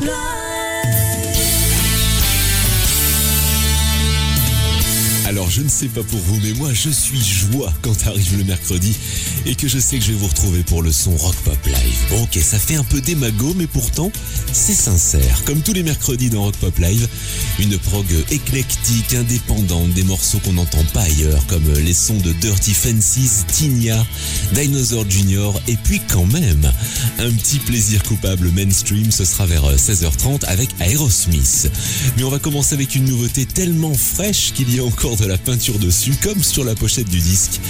blood. Alors je ne sais pas pour vous, mais moi je suis joie quand arrive le mercredi et que je sais que je vais vous retrouver pour le son rock pop live. Bon ok, ça fait un peu démago, mais pourtant c'est sincère. Comme tous les mercredis dans Rock Pop Live, une prog éclectique, indépendante, des morceaux qu'on n'entend pas ailleurs, comme les sons de Dirty Fences, Tinia, Dinosaur Junior, et puis quand même, un petit plaisir coupable mainstream, ce sera vers 16h30 avec Aerosmith. Mais on va commencer avec une nouveauté tellement fraîche qu'il y a encore de la peinture dessus, comme sur la pochette du disque.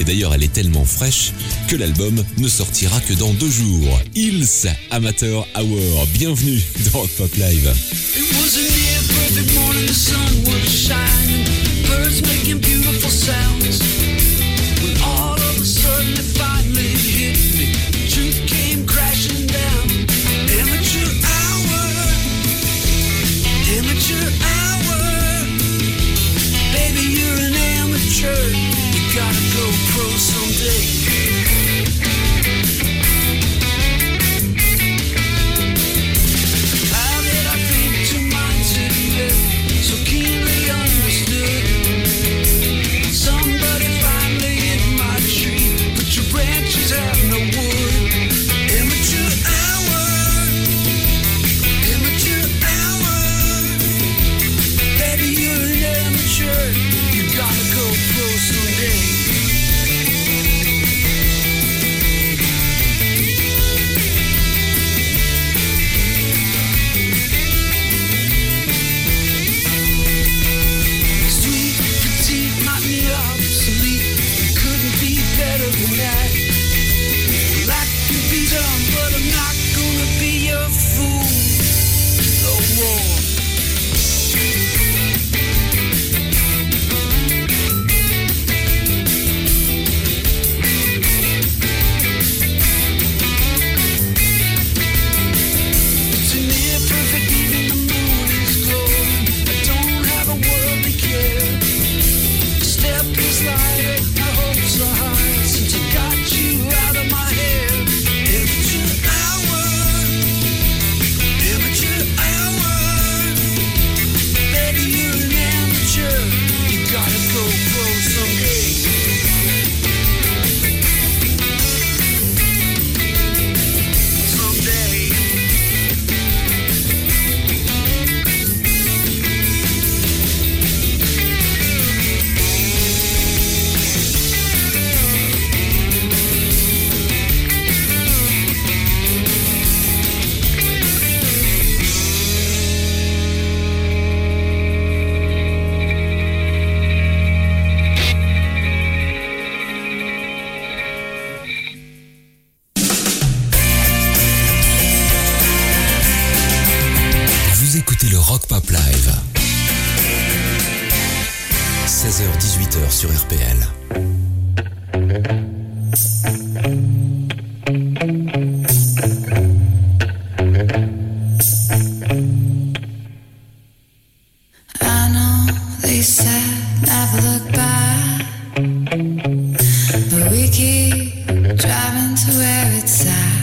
Et d'ailleurs, elle est tellement fraîche que l'album ne sortira que dans deux jours. Hills Amateur Hour. Bienvenue dans Pop Live. pensar.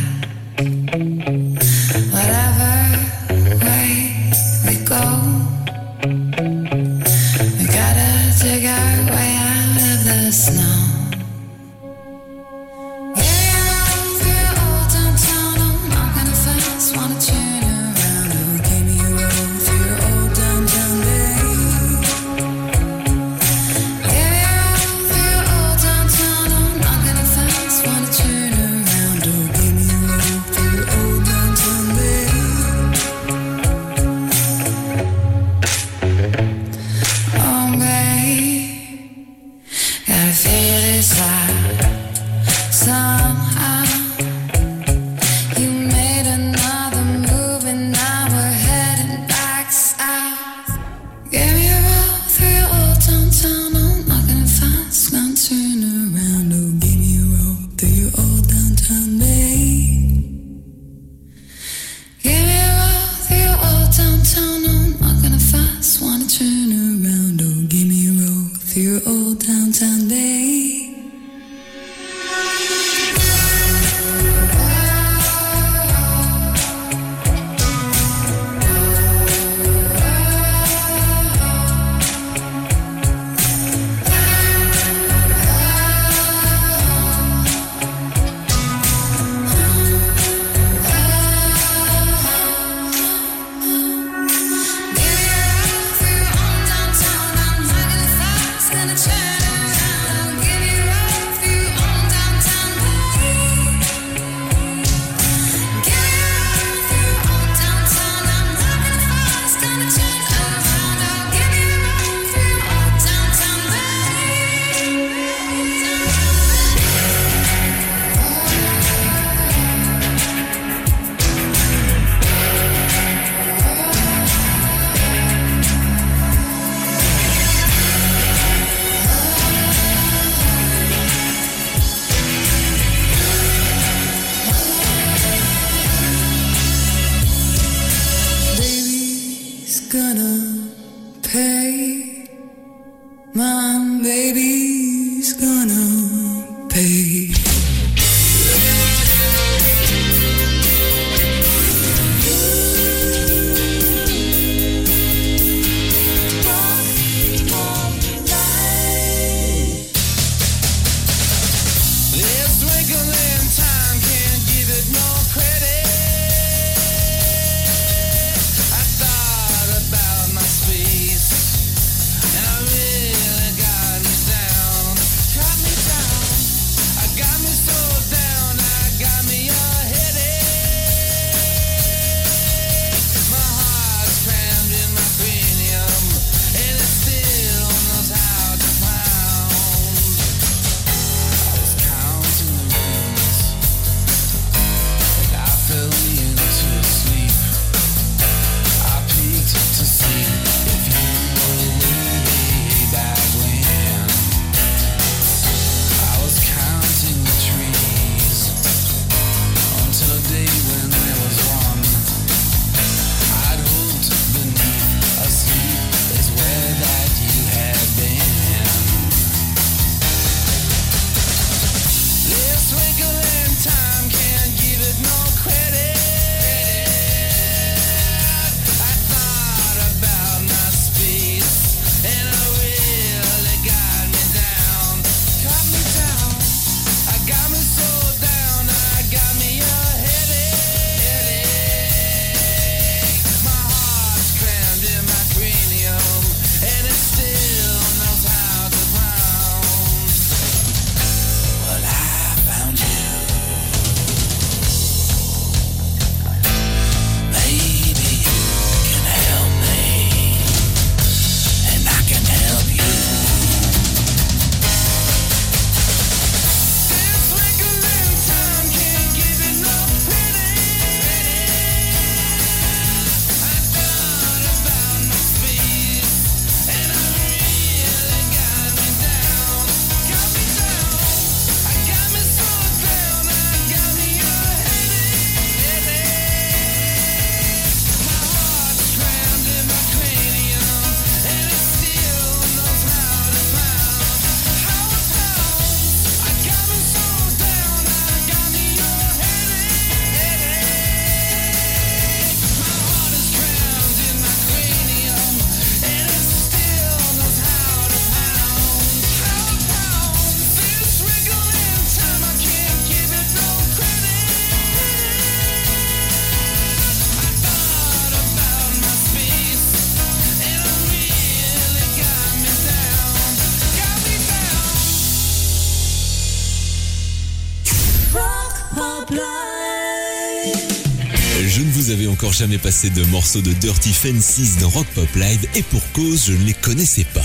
jamais passé de morceaux de Dirty Fences dans Rock Pop Live et pour cause, je ne les connaissais pas.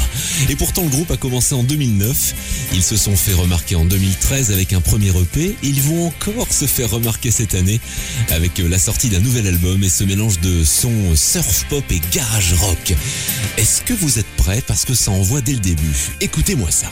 Et pourtant, le groupe a commencé en 2009. Ils se sont fait remarquer en 2013 avec un premier EP. Ils vont encore se faire remarquer cette année avec la sortie d'un nouvel album et ce mélange de sons surf pop et garage rock. Est-ce que vous êtes prêts? Parce que ça envoie dès le début Écoutez-moi ça.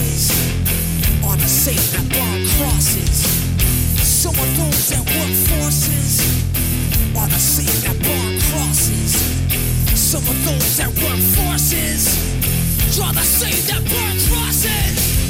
crashes on a safe that bomb crosses. Someone moves at workforces on a safe that bomb crosses. Some of those that work forces draw the same that burn crosses.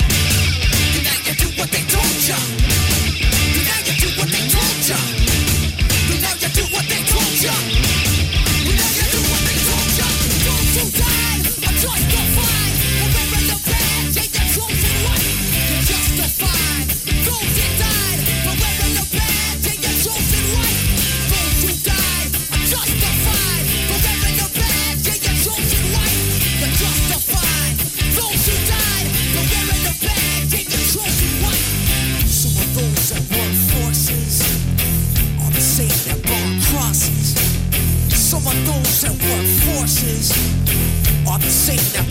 sing. Now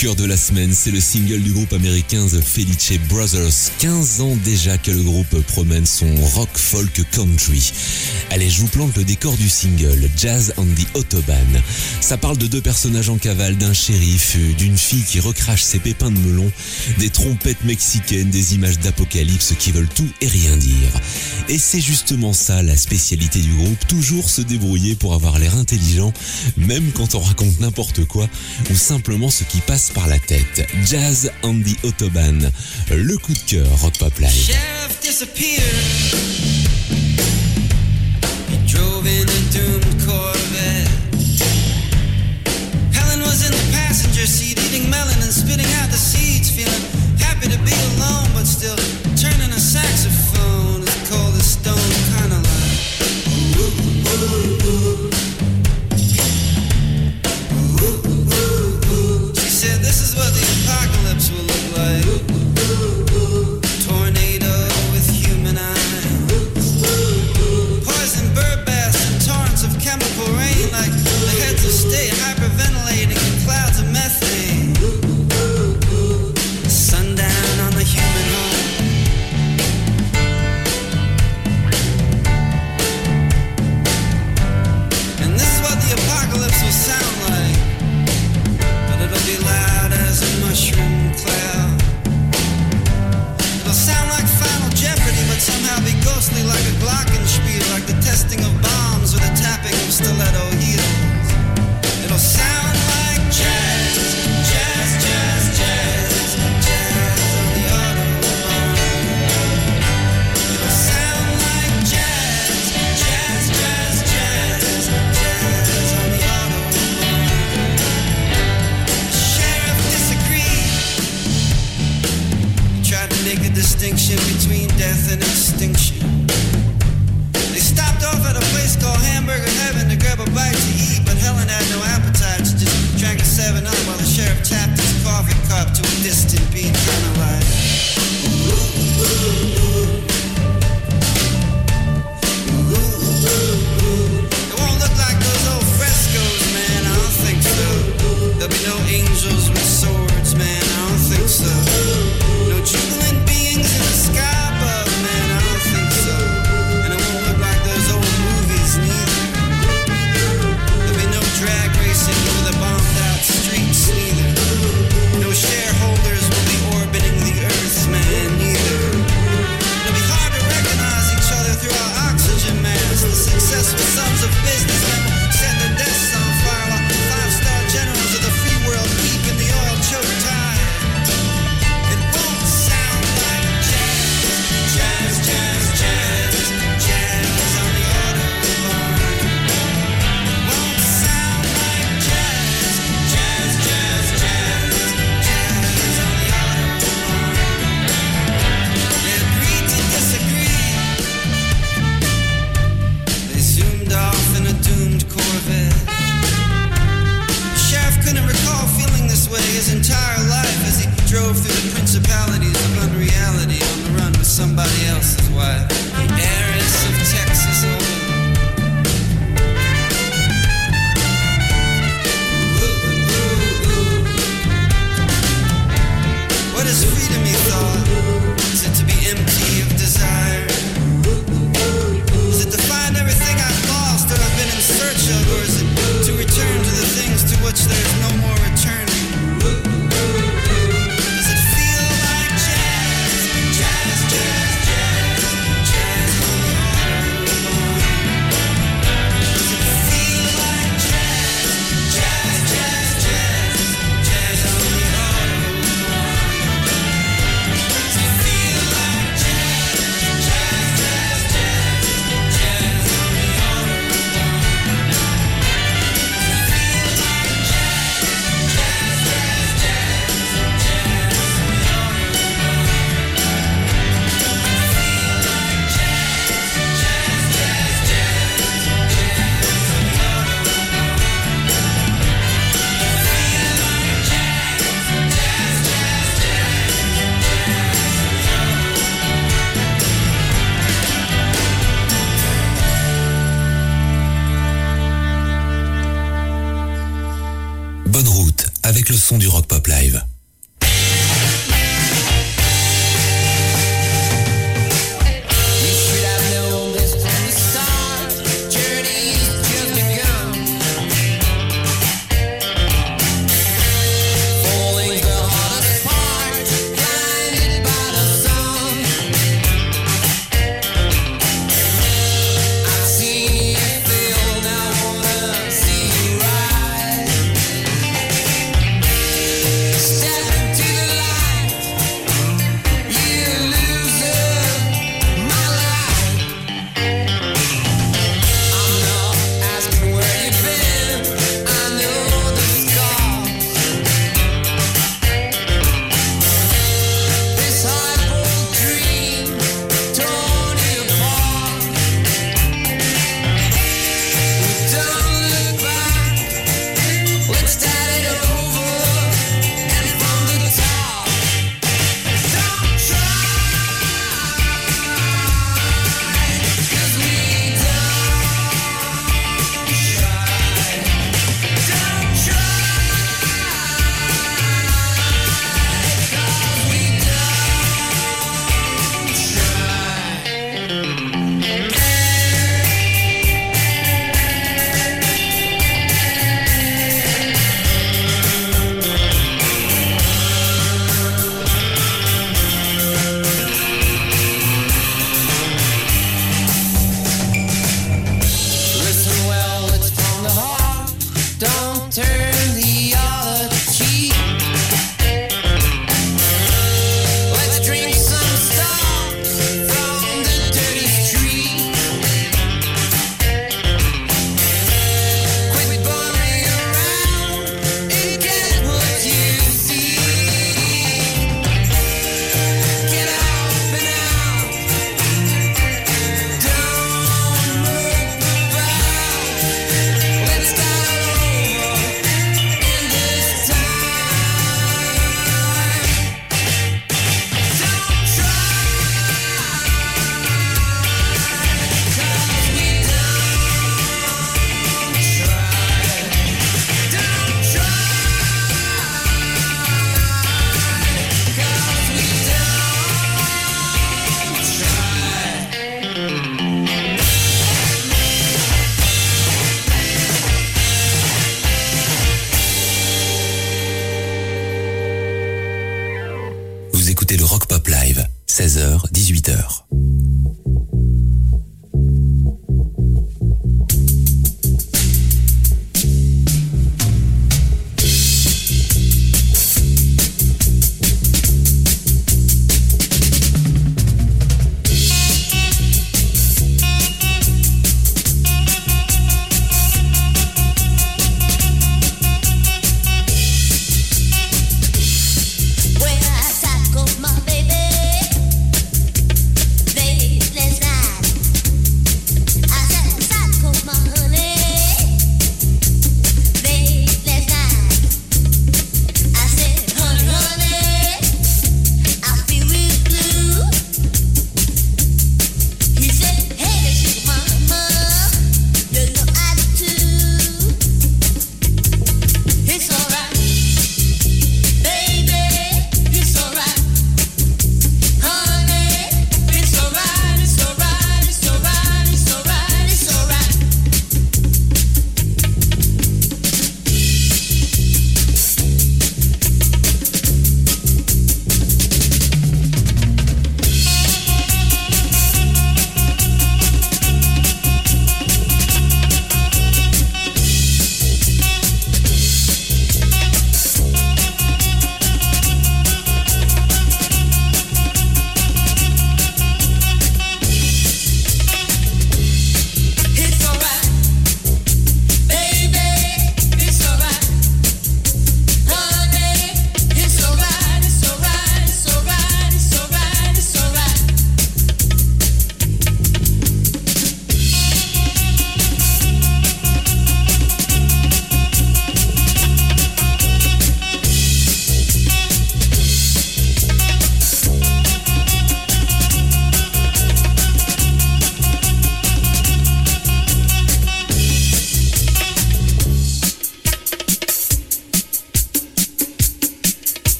Cœur de la semaine, c'est le single du groupe américain The Felice Brothers. 15 ans déjà que le groupe promène son rock folk country. Allez, je vous plante le décor du single, Jazz on the Autobahn. Ça parle de deux personnages en cavale, d'un shérif, euh, d'une fille qui recrache ses pépins de melon, des trompettes mexicaines, des images d'apocalypse qui veulent tout et rien dire. Et c'est justement ça la spécialité du groupe, toujours se débrouiller pour avoir l'air intelligent, même quand on raconte n'importe quoi ou simplement ce qui passe par la tête. Jazz on the Autobahn, le coup de cœur Rock Pop Live. Doomed Corvette. Helen was in the passenger seat, eating melon and spitting out the seeds, feeling happy to be alone, but still turning a saxophone as cold as stone, kind of like. She drove through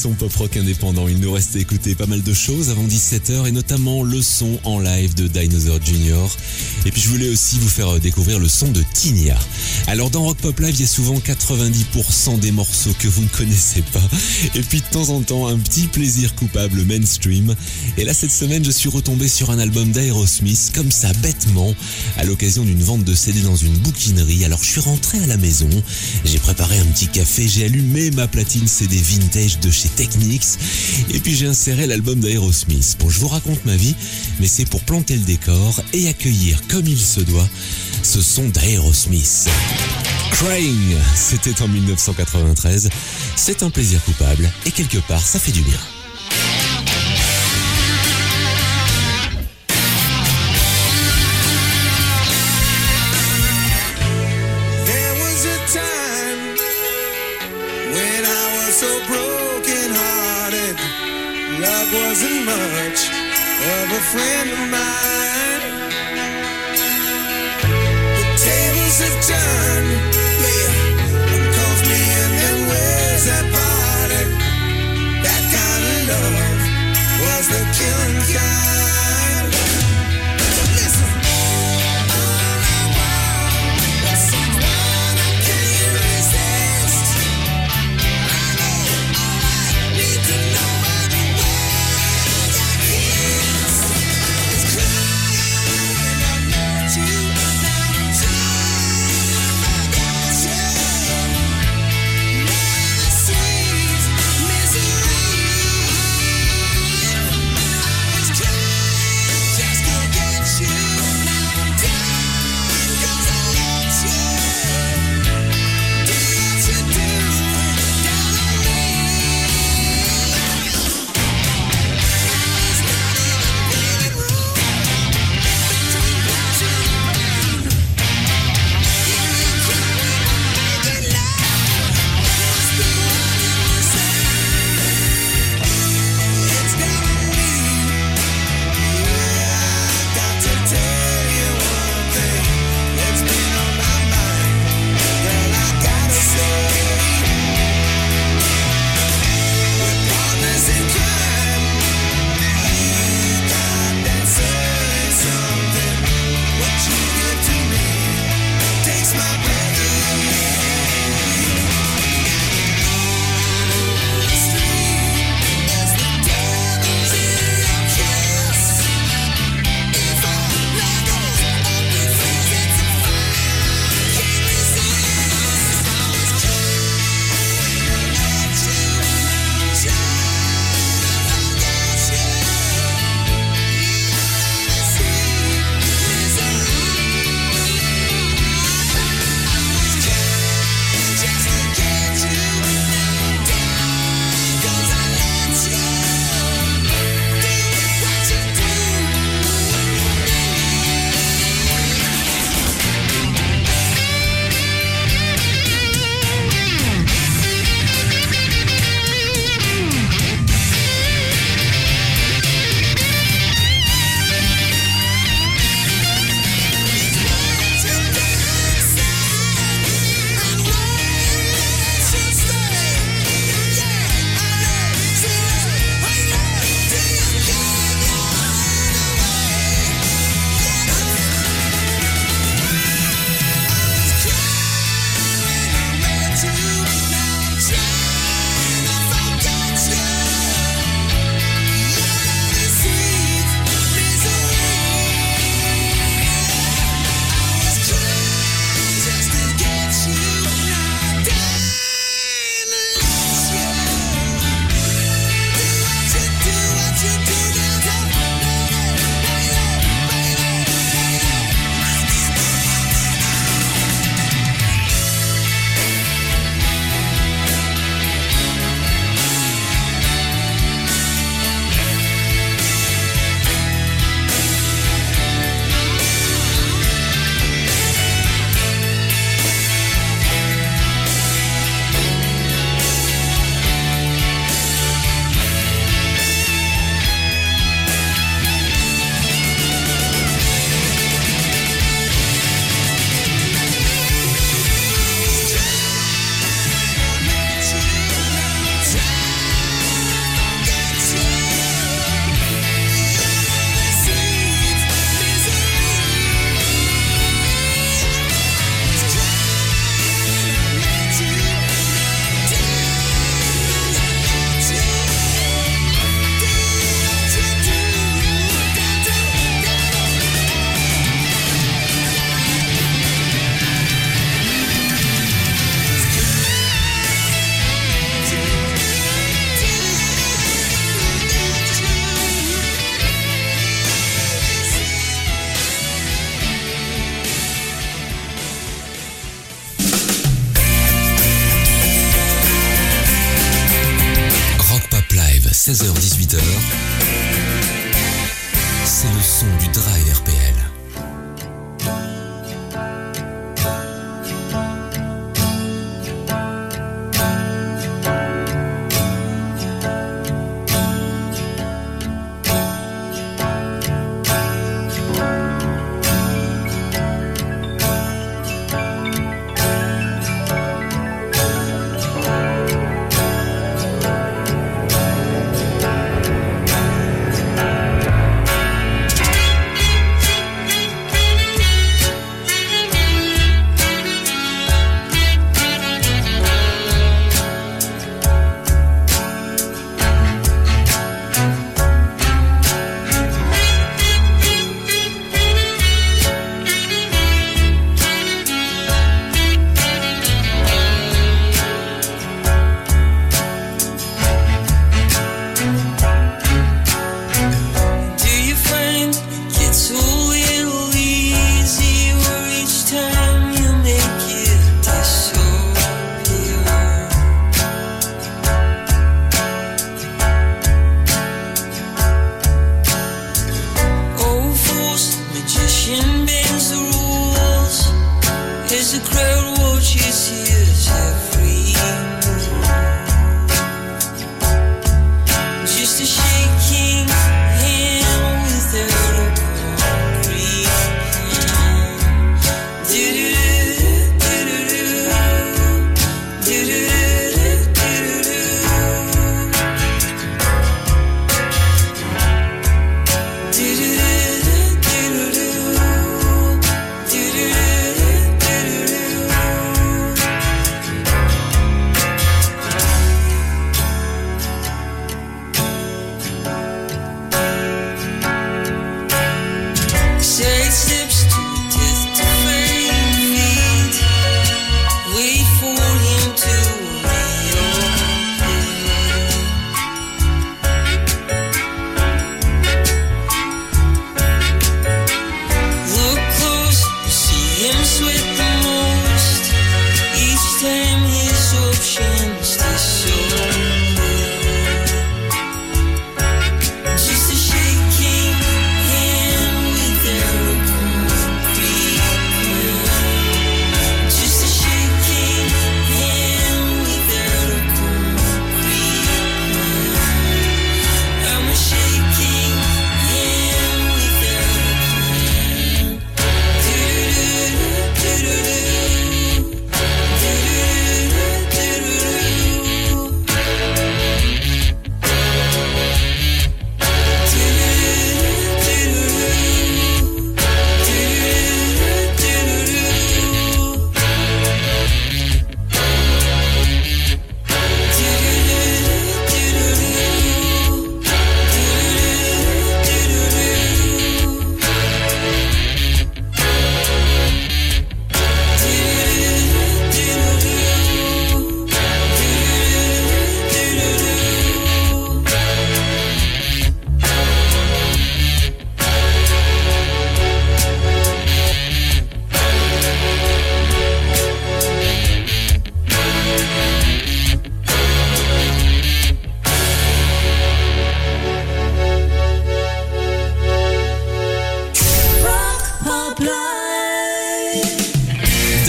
son pop rock indépendant. Il nous reste à écouter pas mal de choses avant 17h et notamment le son en live de Dinosaur Junior. Et puis je voulais aussi vous faire euh, découvrir le son de Tinia. Alors dans Rock Pop Live, il y a souvent 90% des morceaux que vous ne connaissez pas. Et puis de temps en temps, un petit plaisir coupable mainstream. Et là, cette semaine, je suis retombé sur un album d'Aerosmith, comme ça, bêtement, à l'occasion d'une vente de CD dans une bouquinerie. Alors je suis rentré à la maison, j'ai préparé un petit café, j'ai allumé ma platine CD vintage de chez Technics, et puis j'ai inséré l'album d'Aerosmith. Bon, je vous raconte ma vie, mais c'est pour planter le décor et accueillir comme il se doit ce son d'Aerosmith. Crying, c'était en 1993. C'est un plaisir coupable et quelque part ça fait du bien. Much of a friend of mine. The tables have turned, me and then where's that party? That kind of love was the killing kind.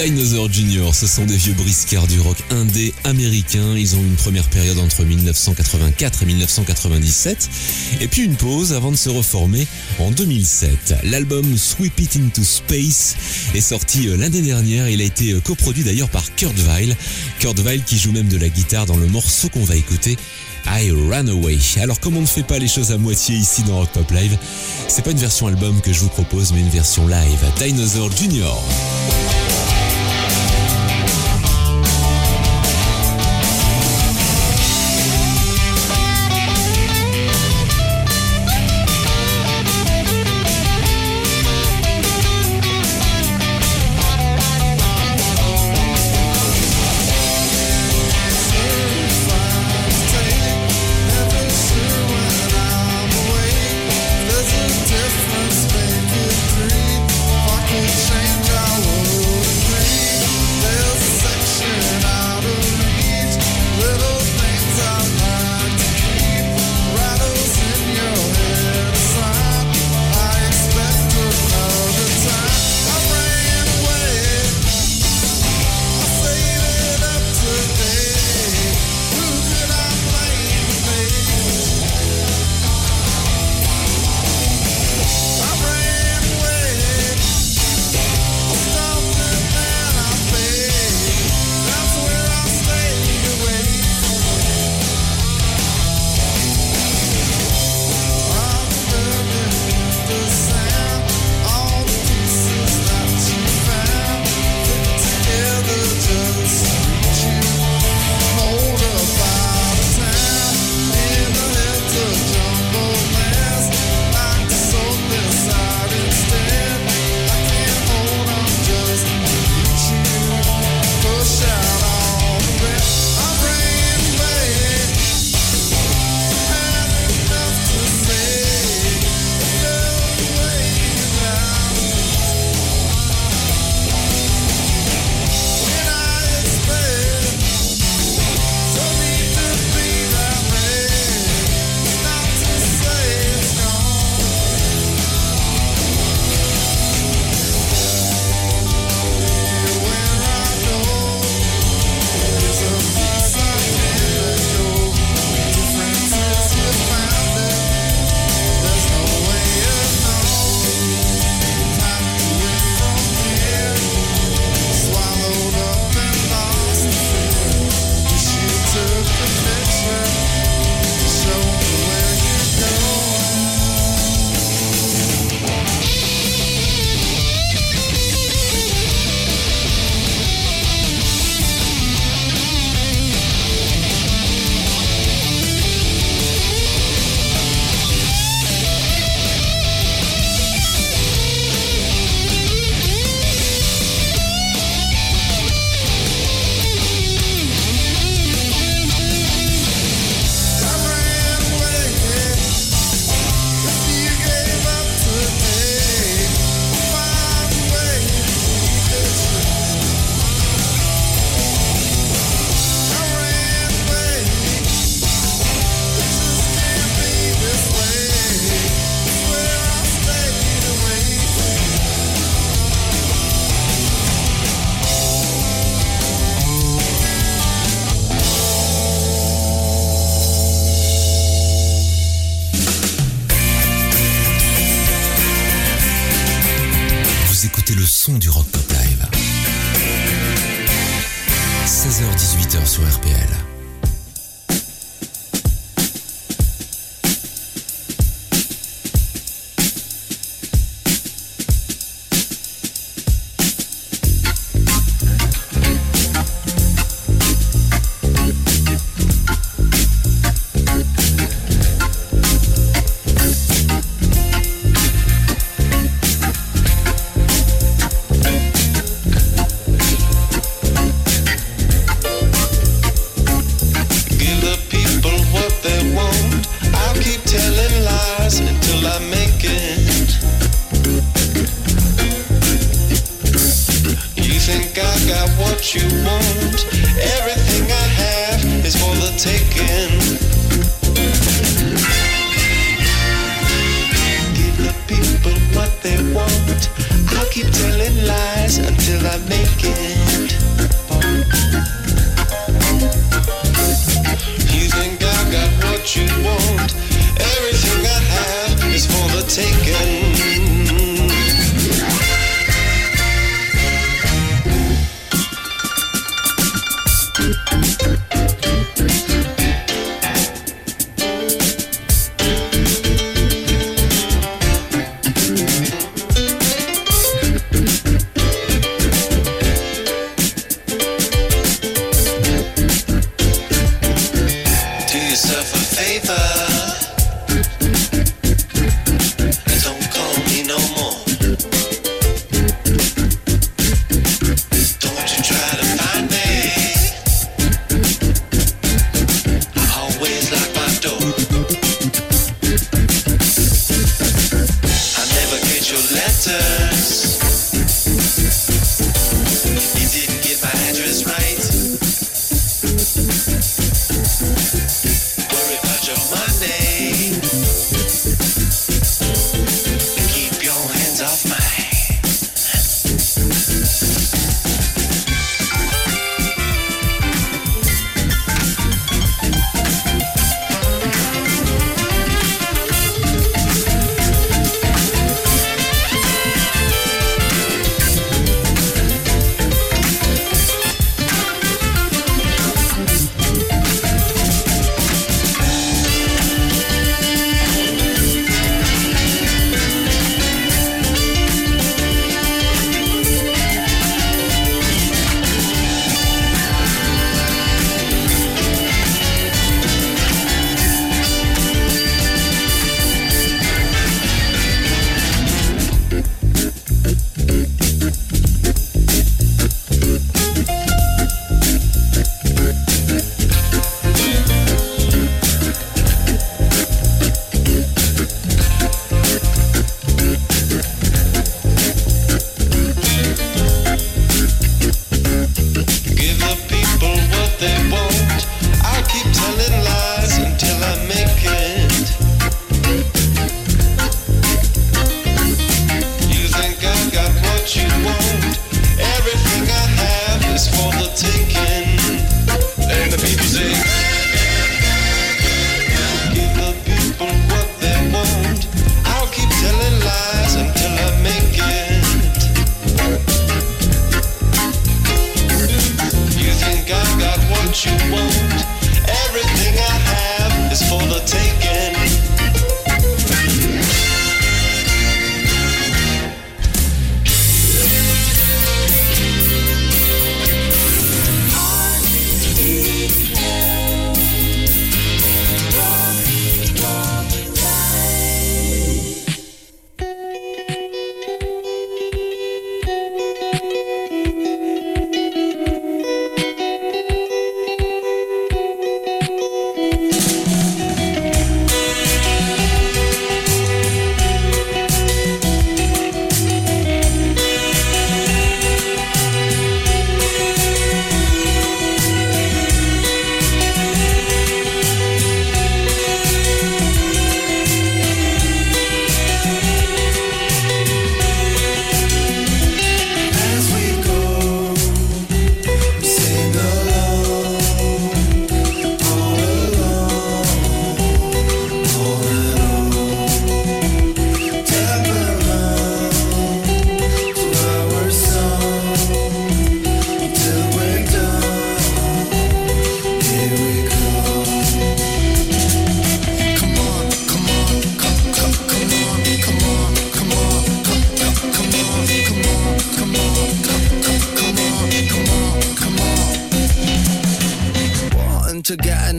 Dinosaur Junior, ce sont des vieux briscards du rock indé américain. Ils ont une première période entre 1984 et 1997, et puis une pause avant de se reformer en 2007. L'album Sweep It Into Space est sorti euh, l'année dernière. Il a été euh, coproduit d'ailleurs par Kurt Weill. Kurt Weill qui joue même de la guitare dans le morceau qu'on va écouter. I Ran Away. Alors comme on ne fait pas les choses à moitié ici dans Rock Pop Live, c'est pas une version album que je vous propose, mais une version live. Dinosaur Junior.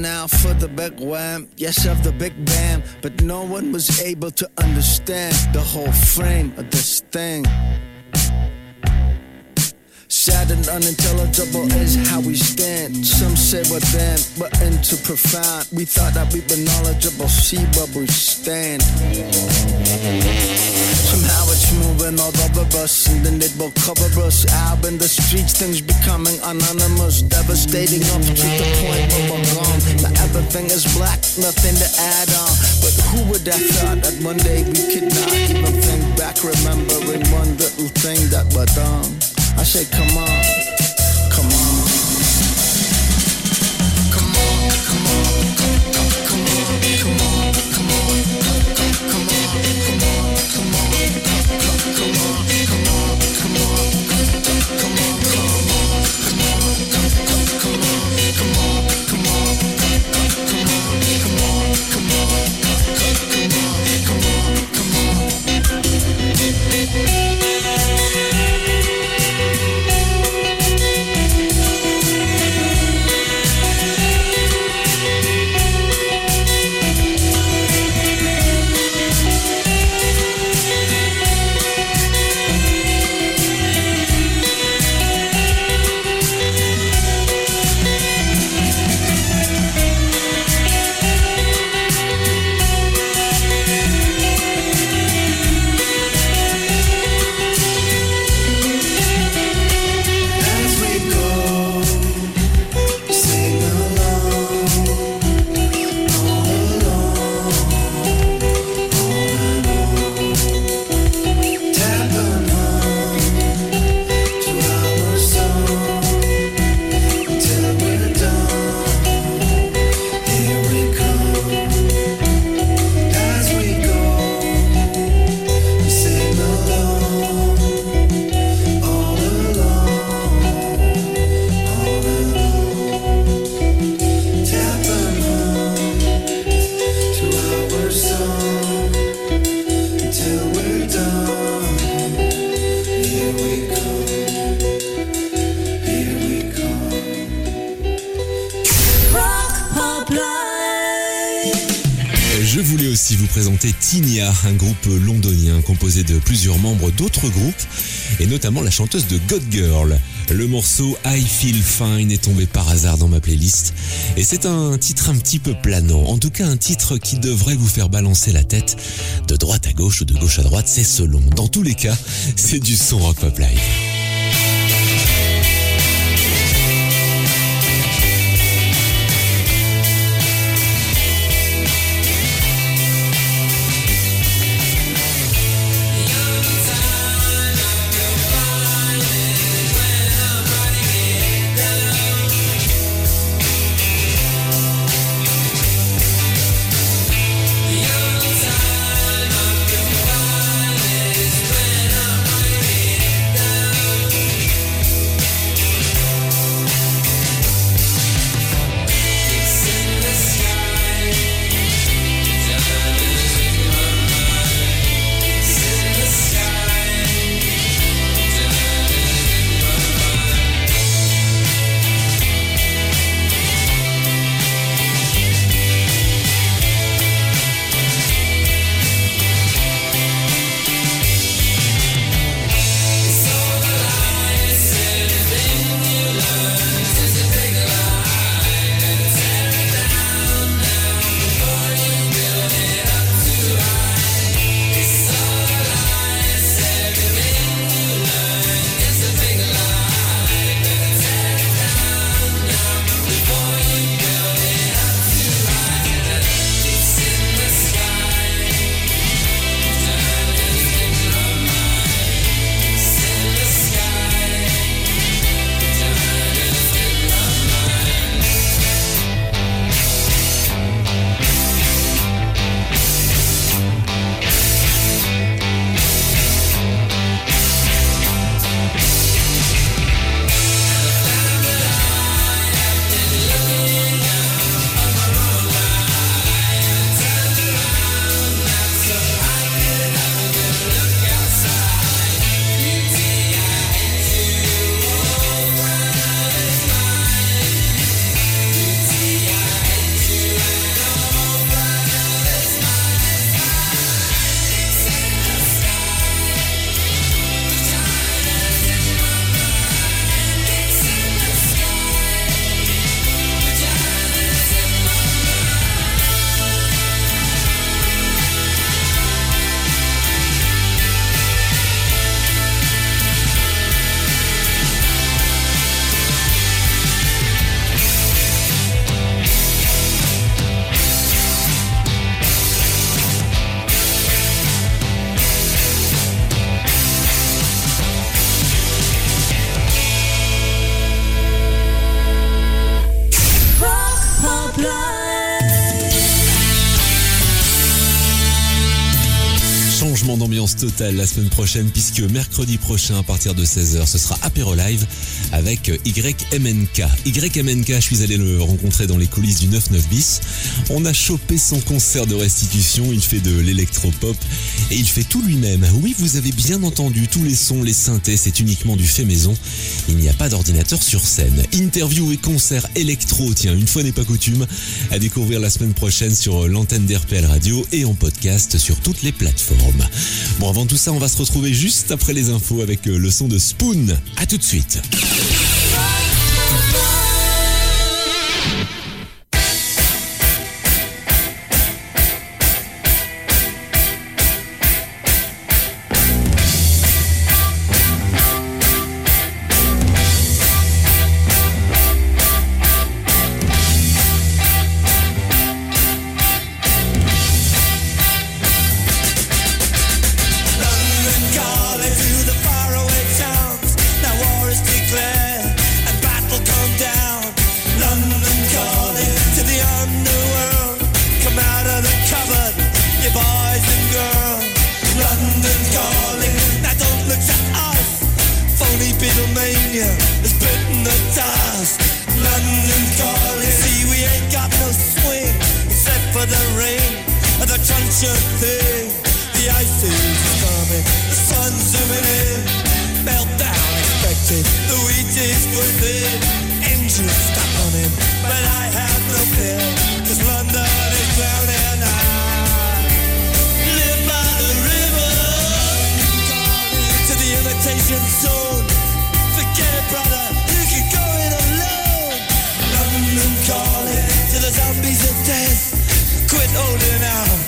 Out for the big wham. Yes, of the big bam. But no one was able to understand the whole frame of this thing. Sad and unintelligible is how we stand. Some say we're them, but into profound. We thought that we were knowledgeable. See where we stand. Somehow it's moving all over us, and then it will cover us. Out in the streets, things becoming anonymous, devastating up to the point where we're gone. Now everything is black, nothing to add on. But who would have thought that one day we could not even think back, remembering one little thing that we're done? I say, come on, come on. Come on, come on, come on, come on, Tinia, un groupe londonien composé de plusieurs membres d'autres groupes, et notamment la chanteuse de God Girl. Le morceau I Feel Fine est tombé par hasard dans ma playlist, et c'est un titre un petit peu planant, en tout cas un titre qui devrait vous faire balancer la tête de droite à gauche ou de gauche à droite, c'est selon. Dans tous les cas, c'est du son rock pop live. La semaine prochaine puisque mercredi prochain à partir de 16h ce sera Apéro Live avec YMNK. YMNK, je suis allé le rencontrer dans les coulisses du 99 bis. On a chopé son concert de restitution, il fait de l'électropop et il fait tout lui-même. Oui, vous avez bien entendu tous les sons, les synthés, c'est uniquement du fait maison. Il n'y a pas d'ordinateur sur scène. Interview et concert électro, tiens, une fois n'est pas coutume, à découvrir la semaine prochaine sur l'antenne d'RPL Radio et en podcast sur toutes les plateformes. Bon, avant tout ça, on va se retrouver juste après les infos avec euh, le son de Spoon. À tout de suite. On him, but I have no fear, cause London is drowning. I live by the river to the imitation zone. Forget brother, you can go it alone. London calling to the zombies. Quit holding out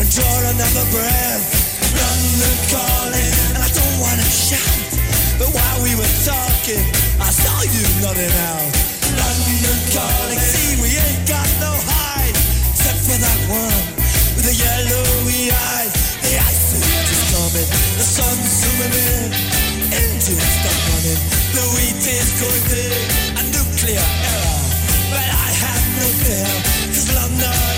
and draw another breath. London calling, and I don't wanna shout, but while we were talking, I saw you nodding out. We ain't got no hide, except for that one with the yellowy eyes. The ice is the sun's zooming in, running, the wheat is going thin, a nuclear error, but I have no fear, cause London